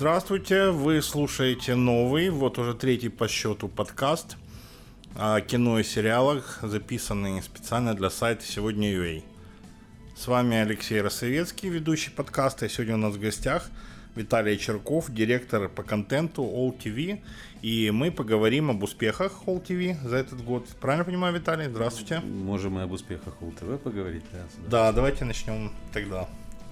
Здравствуйте, вы слушаете новый, вот уже третий по счету подкаст о кино и сериалах, записанный специально для сайта «Сегодня.ua». С вами Алексей Росовецкий, ведущий подкаста, и сегодня у нас в гостях Виталий Черков, директор по контенту All TV, и мы поговорим об успехах All TV за этот год. Правильно понимаю, Виталий? Здравствуйте. Можем и об успехах All TV поговорить, да? Да, давайте начнем тогда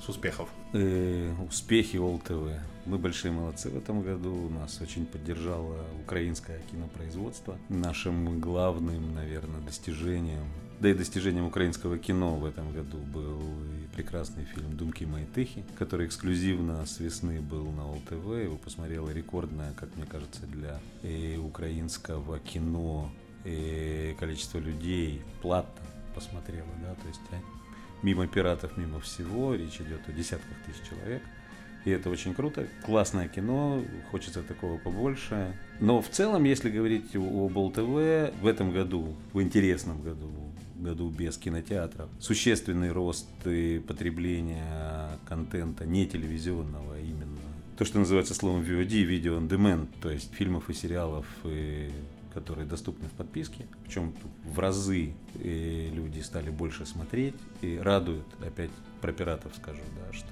с успехов. Э, успехи TV. Мы большие молодцы в этом году. Нас очень поддержало украинское кинопроизводство. Нашим главным, наверное, достижением, да и достижением украинского кино в этом году был и прекрасный фильм «Думки мои тихи», который эксклюзивно с весны был на ОЛТВ. Его посмотрело рекордное, как мне кажется, для и украинского кино и количество людей платно посмотрело, да, то есть а, мимо пиратов, мимо всего, речь идет о десятках тысяч человек – и это очень круто. Классное кино, хочется такого побольше. Но в целом, если говорить о Бол ТВ, в этом году, в интересном году, году без кинотеатров, существенный рост потребления контента не телевизионного а именно. То, что называется словом VOD, Video on Demand, то есть фильмов и сериалов, и которые доступны в подписке. Причем в разы люди стали больше смотреть. И радует, опять про пиратов скажу, да, что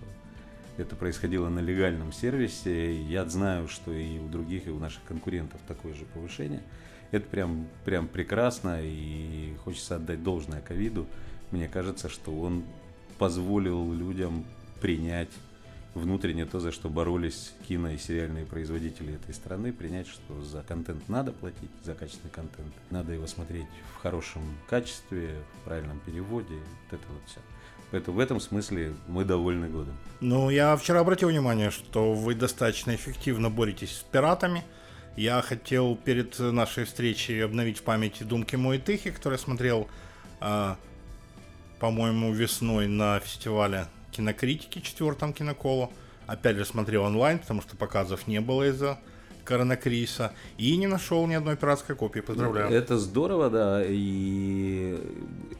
это происходило на легальном сервисе. Я знаю, что и у других, и у наших конкурентов такое же повышение. Это прям, прям прекрасно, и хочется отдать должное ковиду. Мне кажется, что он позволил людям принять внутренне то, за что боролись кино и сериальные производители этой страны, принять, что за контент надо платить, за качественный контент. Надо его смотреть в хорошем качестве, в правильном переводе, вот это вот все. Поэтому в этом смысле мы довольны годом. Ну, я вчера обратил внимание, что вы достаточно эффективно боретесь с пиратами. Я хотел перед нашей встречей обновить в памяти «Думки мой тихи», который смотрел, э, по-моему, весной на фестивале кинокритики, четвертом киноколу. Опять же смотрел онлайн, потому что показов не было из-за коронакриса и не нашел ни одной пиратской копии. Поздравляю. Это здорово, да, и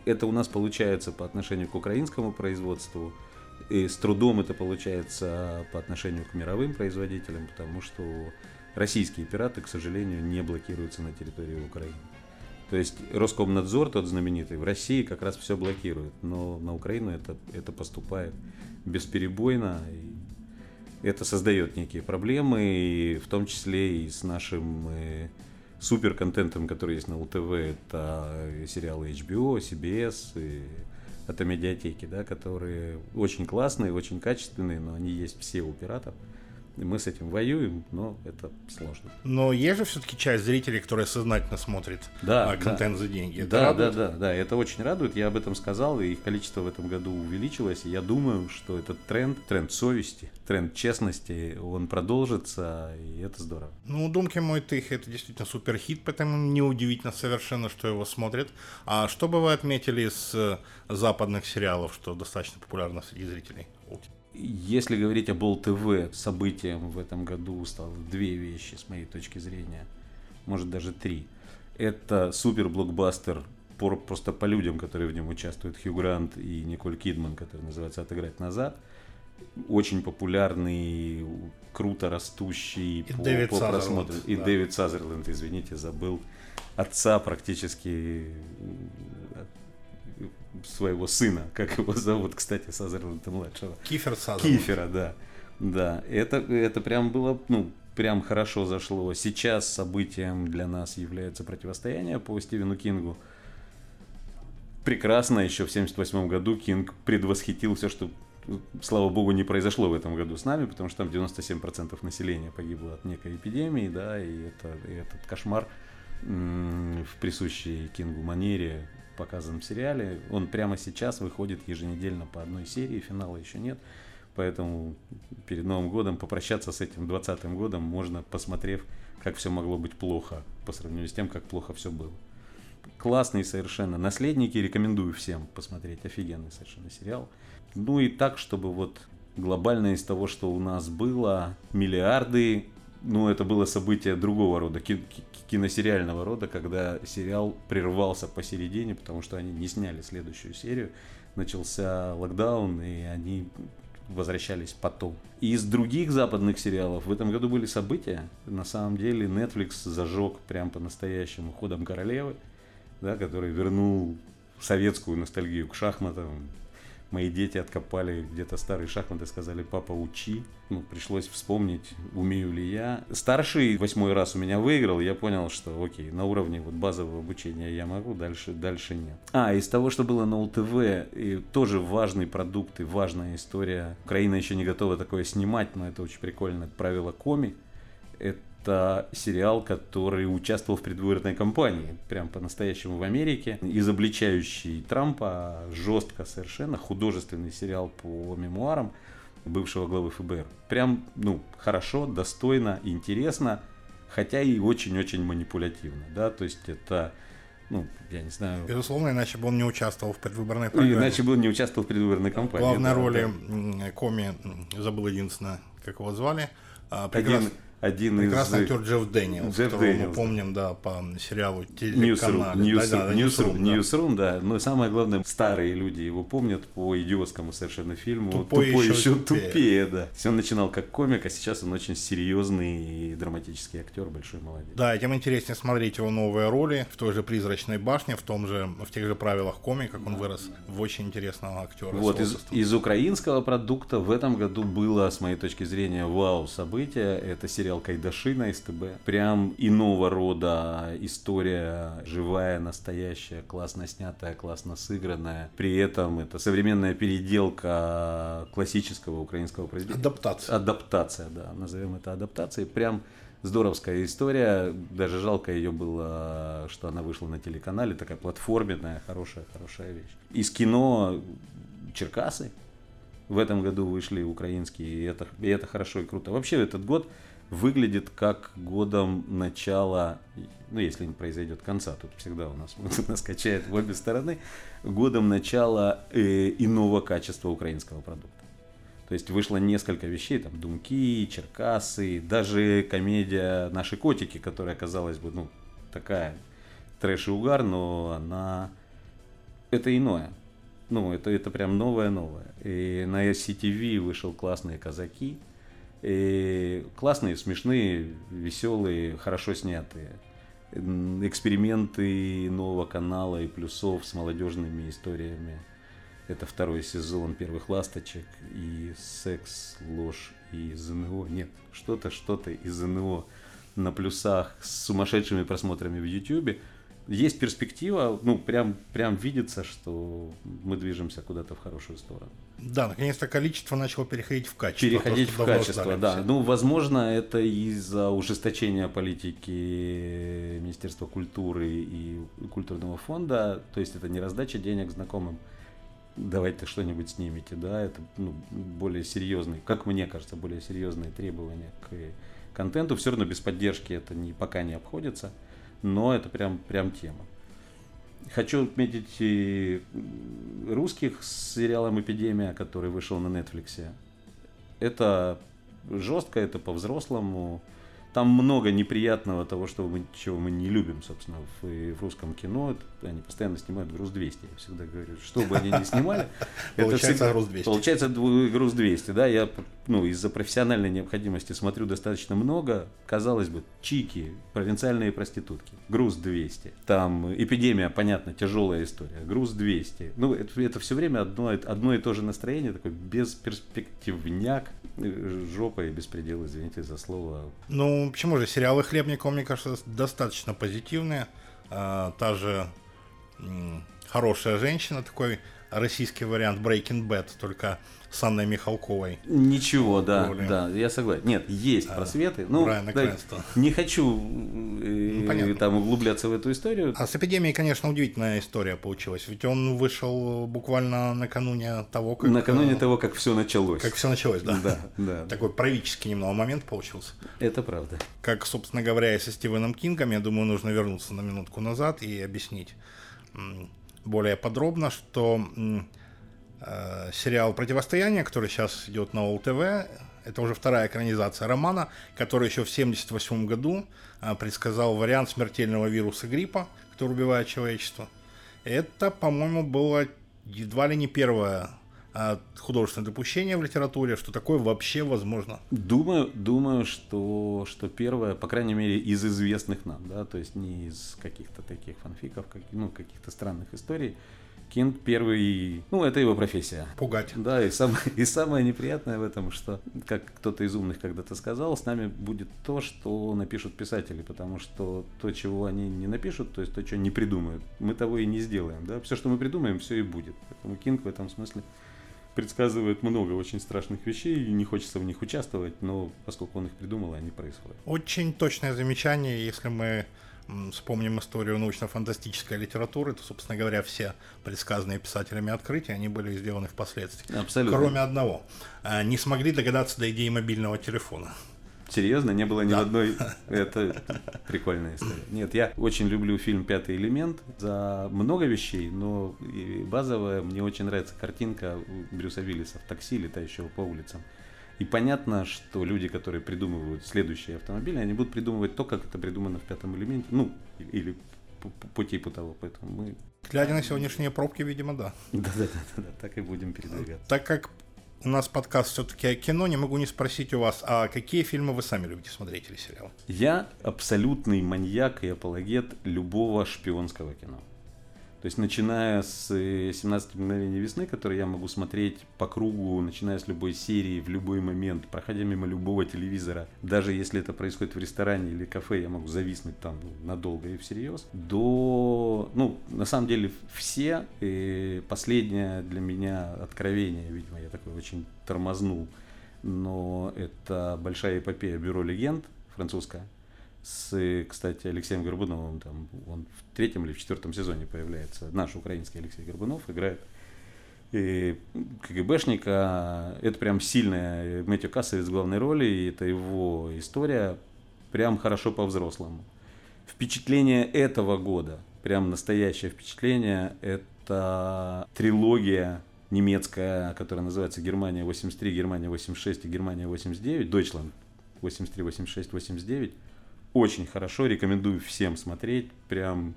это у нас получается по отношению к украинскому производству. И с трудом это получается по отношению к мировым производителям, потому что российские пираты, к сожалению, не блокируются на территории Украины. То есть Роскомнадзор, тот знаменитый, в России как раз все блокирует, но на Украину это, это поступает бесперебойно. И это создает некие проблемы, и в том числе и с нашим э, супер который есть на ЛТВ, это сериалы HBO, CBS, и это медиатеки, да, которые очень классные, очень качественные, но они есть все у пиратов мы с этим воюем, но это сложно. Но есть же все-таки часть зрителей, которая сознательно смотрит да, а, контент да. за деньги. Это да, радует? да, да, да, это очень радует. Я об этом сказал, и их количество в этом году увеличилось. И я думаю, что этот тренд, тренд совести, тренд честности, он продолжится, и это здорово. Ну, «Думки мой тых» — это действительно суперхит, поэтому неудивительно совершенно, что его смотрят. А что бы вы отметили из э, западных сериалов, что достаточно популярно среди зрителей? Если говорить об ТВ, событием в этом году стало две вещи, с моей точки зрения, может даже три. Это супер блокбастер просто по людям, которые в нем участвуют, Хью Грант и Николь Кидман, который называется «Отыграть назад». Очень популярный, круто растущий и по, Дэвид по просмотру. И да. Дэвид Сазерленд, извините, забыл отца практически своего сына, как его зовут, кстати, Сазерленда младшего. Кифер Сазерленд. Кифера, да. Да, это, это прям было, ну, прям хорошо зашло. Сейчас событием для нас является противостояние по Стивену Кингу. Прекрасно, еще в 78 году Кинг предвосхитил все, что, слава богу, не произошло в этом году с нами, потому что там 97% населения погибло от некой эпидемии, да, и, это, и этот кошмар в присущей Кингу манере показан в сериале. Он прямо сейчас выходит еженедельно по одной серии, финала еще нет. Поэтому перед Новым годом попрощаться с этим 20 годом можно, посмотрев, как все могло быть плохо по сравнению с тем, как плохо все было. Классный совершенно. Наследники рекомендую всем посмотреть. Офигенный совершенно сериал. Ну и так, чтобы вот глобально из того, что у нас было, миллиарды ну, это было событие другого рода, киносериального рода, когда сериал прервался посередине, потому что они не сняли следующую серию. Начался локдаун, и они возвращались потом. Из других западных сериалов в этом году были события. На самом деле Netflix зажег прям по-настоящему ходом королевы, да, который вернул советскую ностальгию к шахматам, мои дети откопали где-то старые шахматы, сказали, папа, учи. Ну, пришлось вспомнить, умею ли я. Старший восьмой раз у меня выиграл, я понял, что окей, на уровне вот базового обучения я могу, дальше, дальше нет. А, из того, что было на УТВ, и тоже важный продукт и важная история. Украина еще не готова такое снимать, но это очень прикольно. Правило коми. Это это сериал, который участвовал в предвыборной кампании, прям по-настоящему в Америке, изобличающий Трампа жестко совершенно, художественный сериал по мемуарам бывшего главы ФБР. Прям, ну, хорошо, достойно, интересно, хотя и очень-очень манипулятивно, да, то есть это ну, я не знаю. Безусловно, иначе бы он не участвовал в предвыборной программе. Иначе бы он не участвовал в предвыборной кампании. Главной да, роли да. Коми, забыл единственное, как его звали. Прекрас... Один один Прекрасный из... актер Джефф Дэниелс, Джефф которого Дэниелс. мы помним, да, по сериалу телеканале. Newsroom, да, да, Newsroom, да. Да. Но самое главное, старые люди его помнят по идиотскому совершенно фильму. Тупой, Тупой еще, еще тупее. тупее, да. Он начинал как комик, а сейчас он очень серьезный и драматический актер, большой молодец. Да, и тем интереснее смотреть его новые роли в той же «Призрачной башне», в том же, в тех же правилах Коми, как он вырос в очень интересного актера. Вот, из, из украинского продукта в этом году было, с моей точки зрения, вау событие. Это сериал «Кайдашина», СТБ. Прям иного рода история, живая, настоящая, классно снятая, классно сыгранная. При этом это современная переделка классического украинского произведения. Адаптация. Адаптация, да, назовем это адаптацией. Прям здоровская история. Даже жалко ее было, что она вышла на телеканале, такая платформенная, хорошая, хорошая вещь. Из кино Черкасы в этом году вышли украинские, и это, и это хорошо и круто. Вообще этот год выглядит как годом начала, ну если не произойдет конца, тут всегда у нас, нас качает в обе стороны, годом начала э, иного качества украинского продукта. То есть вышло несколько вещей, там Думки, Черкасы, даже комедия «Наши котики», которая казалась бы, ну, такая трэш и угар, но она... Это иное. Ну, это, это прям новое-новое. И на SCTV вышел классные казаки, и классные, смешные, веселые, хорошо снятые. Эксперименты нового канала и плюсов с молодежными историями. Это второй сезон первых ласточек и секс, ложь и ЗНО. Нет, что-то, что-то из ЗНО на плюсах с сумасшедшими просмотрами в Ютьюбе есть перспектива, ну, прям, прям видится, что мы движемся куда-то в хорошую сторону. Да, наконец-то количество начало переходить в качество. Переходить в качество, да. Ну, возможно, это из-за ужесточения политики Министерства культуры и культурного фонда. То есть это не раздача денег знакомым. Давайте что-нибудь снимите, да, это ну, более серьезные, как мне кажется, более серьезные требования к контенту. Все равно без поддержки это не, пока не обходится но это прям, прям тема. Хочу отметить и русских с сериалом «Эпидемия», который вышел на Netflix. Это жестко, это по-взрослому. Там много неприятного того, что мы, чего мы не любим, собственно, в, в русском кино. Они постоянно снимают груз 200. Я всегда говорю, что бы они ни снимали. Получается груз 200. Получается груз 200, да. Я ну, из-за профессиональной необходимости смотрю достаточно много. Казалось бы, чики, провинциальные проститутки. Груз 200. Там эпидемия, понятно, тяжелая история. Груз 200. Ну, это, это все время одно, одно и то же настроение, такой бесперспективняк, жопа и беспредел, извините за слово. Ну, почему же? Сериалы Хлебникова, мне кажется, достаточно позитивные. А, та же м- хорошая женщина, такой российский вариант Breaking Bad, только с Анной Михалковой. Ничего, да, роли. да, я согласен. Нет, есть а, просветы. Ну, да, не хочу э, ну, там углубляться в эту историю. А с эпидемией, конечно, удивительная история получилась. Ведь он вышел буквально накануне того, как... Накануне того, как все началось. Как все началось, да. Да, да. Такой правительский немного момент получился. Это правда. Как, собственно говоря, и со Стивеном Кингом, я думаю, нужно вернуться на минутку назад и объяснить более подробно, что э, сериал «Противостояние», который сейчас идет на ОЛТВ, это уже вторая экранизация романа, который еще в 1978 году э, предсказал вариант смертельного вируса гриппа, который убивает человечество. Это, по-моему, было едва ли не первое художественное допущение в литературе, что такое вообще возможно? Думаю, думаю, что, что первое, по крайней мере, из известных нам, да, то есть не из каких-то таких фанфиков, как, ну, каких-то странных историй, Кинг первый, ну, это его профессия. Пугать. Да, и, сам, и самое неприятное в этом, что, как кто-то из умных когда-то сказал, с нами будет то, что напишут писатели, потому что то, чего они не напишут, то есть то, что не придумают, мы того и не сделаем, да. Все, что мы придумаем, все и будет. Поэтому Кинг в этом смысле предсказывает много очень страшных вещей, и не хочется в них участвовать, но поскольку он их придумал, они происходят. Очень точное замечание, если мы вспомним историю научно-фантастической литературы, то, собственно говоря, все предсказанные писателями открытия, они были сделаны впоследствии. Абсолютно. Кроме одного. А, не смогли догадаться до идеи мобильного телефона. Серьезно? Не было ни да. одной... Это прикольная история. Нет, я очень люблю фильм «Пятый элемент» за много вещей, но базовая, мне очень нравится картинка Брюса Виллиса в такси, летающего по улицам. И понятно, что люди, которые придумывают следующие автомобили, они будут придумывать то, как это придумано в пятом элементе, ну, или по, по типу того. Поэтому мы... Глядя на сегодняшние пробки, видимо, да. Да-да-да, так и будем передвигаться. Так как у нас подкаст все-таки о кино, не могу не спросить у вас, а какие фильмы вы сами любите смотреть или сериалы? Я абсолютный маньяк и апологет любого шпионского кино. То есть, начиная с 17 э, мгновений весны, которые я могу смотреть по кругу, начиная с любой серии, в любой момент, проходя мимо любого телевизора, даже если это происходит в ресторане или кафе, я могу зависнуть там ну, надолго и всерьез, до, ну, на самом деле, все, и последнее для меня откровение, видимо, я такой очень тормознул, но это большая эпопея «Бюро легенд», французская, с, кстати, Алексеем Горбуновым, там, он в третьем или в четвертом сезоне появляется, наш украинский Алексей Горбунов играет и КГБшника, это прям сильная, Мэтью Кассовец в главной роли, и это его история, прям хорошо по-взрослому. Впечатление этого года, прям настоящее впечатление, это трилогия немецкая, которая называется Германия 83, Германия 86 и Германия 89, Deutschland 83, 86, 89 очень хорошо, рекомендую всем смотреть. Прям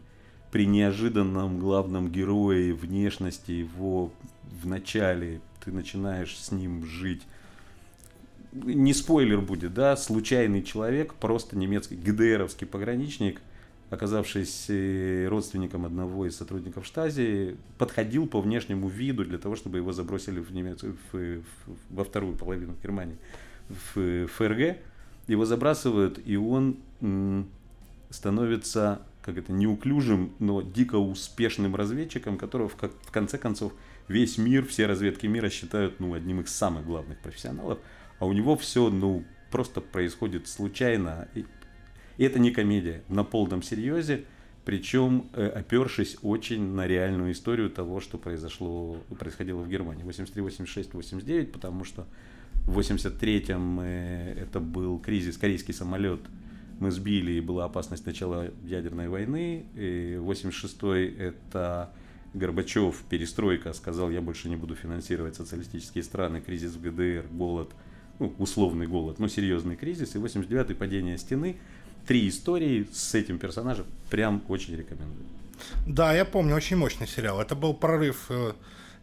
при неожиданном главном герое, внешности его в начале, ты начинаешь с ним жить. Не спойлер будет, да, случайный человек, просто немецкий ГДРовский пограничник, оказавшийся родственником одного из сотрудников штази, подходил по внешнему виду для того, чтобы его забросили в немец... в, во вторую половину Германии, в ФРГ его забрасывают, и он становится как это неуклюжим, но дико успешным разведчиком, которого в, как, в конце концов весь мир, все разведки мира считают ну, одним из самых главных профессионалов, а у него все ну, просто происходит случайно. И, и это не комедия, на полном серьезе, причем э, опершись очень на реальную историю того, что произошло, происходило в Германии 83, 86, 89, потому что в 83-м э, это был кризис, корейский самолет мы сбили, и была опасность начала ядерной войны. И 86-й это Горбачев, перестройка, сказал, я больше не буду финансировать социалистические страны, кризис в ГДР, голод, ну, условный голод, но серьезный кризис. И 89-й падение стены. Три истории с этим персонажем прям очень рекомендую. Да, я помню, очень мощный сериал. Это был прорыв э,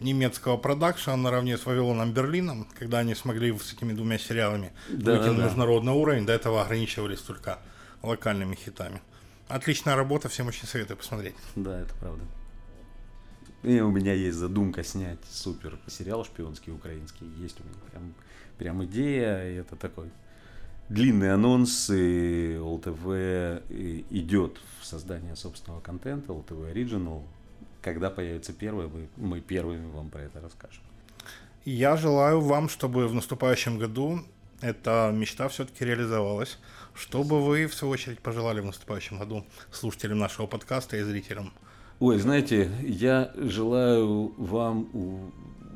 немецкого продакшена наравне с Вавилоном Берлином, когда они смогли с этими двумя сериалами да, выйти да, на международный да. уровень, до этого ограничивались только локальными хитами. Отличная работа, всем очень советую посмотреть. Да, это правда. И у меня есть задумка снять супер сериал шпионский украинский. Есть у меня прям, прям идея, и это такой длинный анонс, и ЛТВ идет в создание собственного контента, ЛТВ Original, когда появится первое, мы, мы первыми вам про это расскажем. Я желаю вам, чтобы в наступающем году эта мечта все-таки реализовалась. Что бы вы, в свою очередь, пожелали в наступающем году слушателям нашего подкаста и зрителям? Ой, знаете, я желаю вам,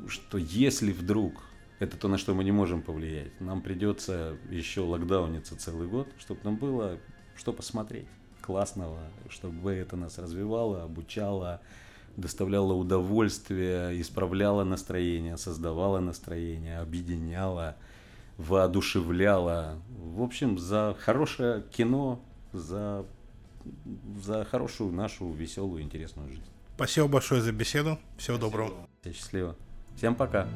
что если вдруг это то, на что мы не можем повлиять, нам придется еще локдауниться целый год, чтобы нам было что посмотреть классного, чтобы это нас развивало, обучало, доставляла удовольствие, исправляла настроение, создавала настроение, объединяла, воодушевляла. В общем, за хорошее кино, за, за хорошую нашу веселую, интересную жизнь. Спасибо большое за беседу. Всего Спасибо. доброго. Счастливо. Всем пока.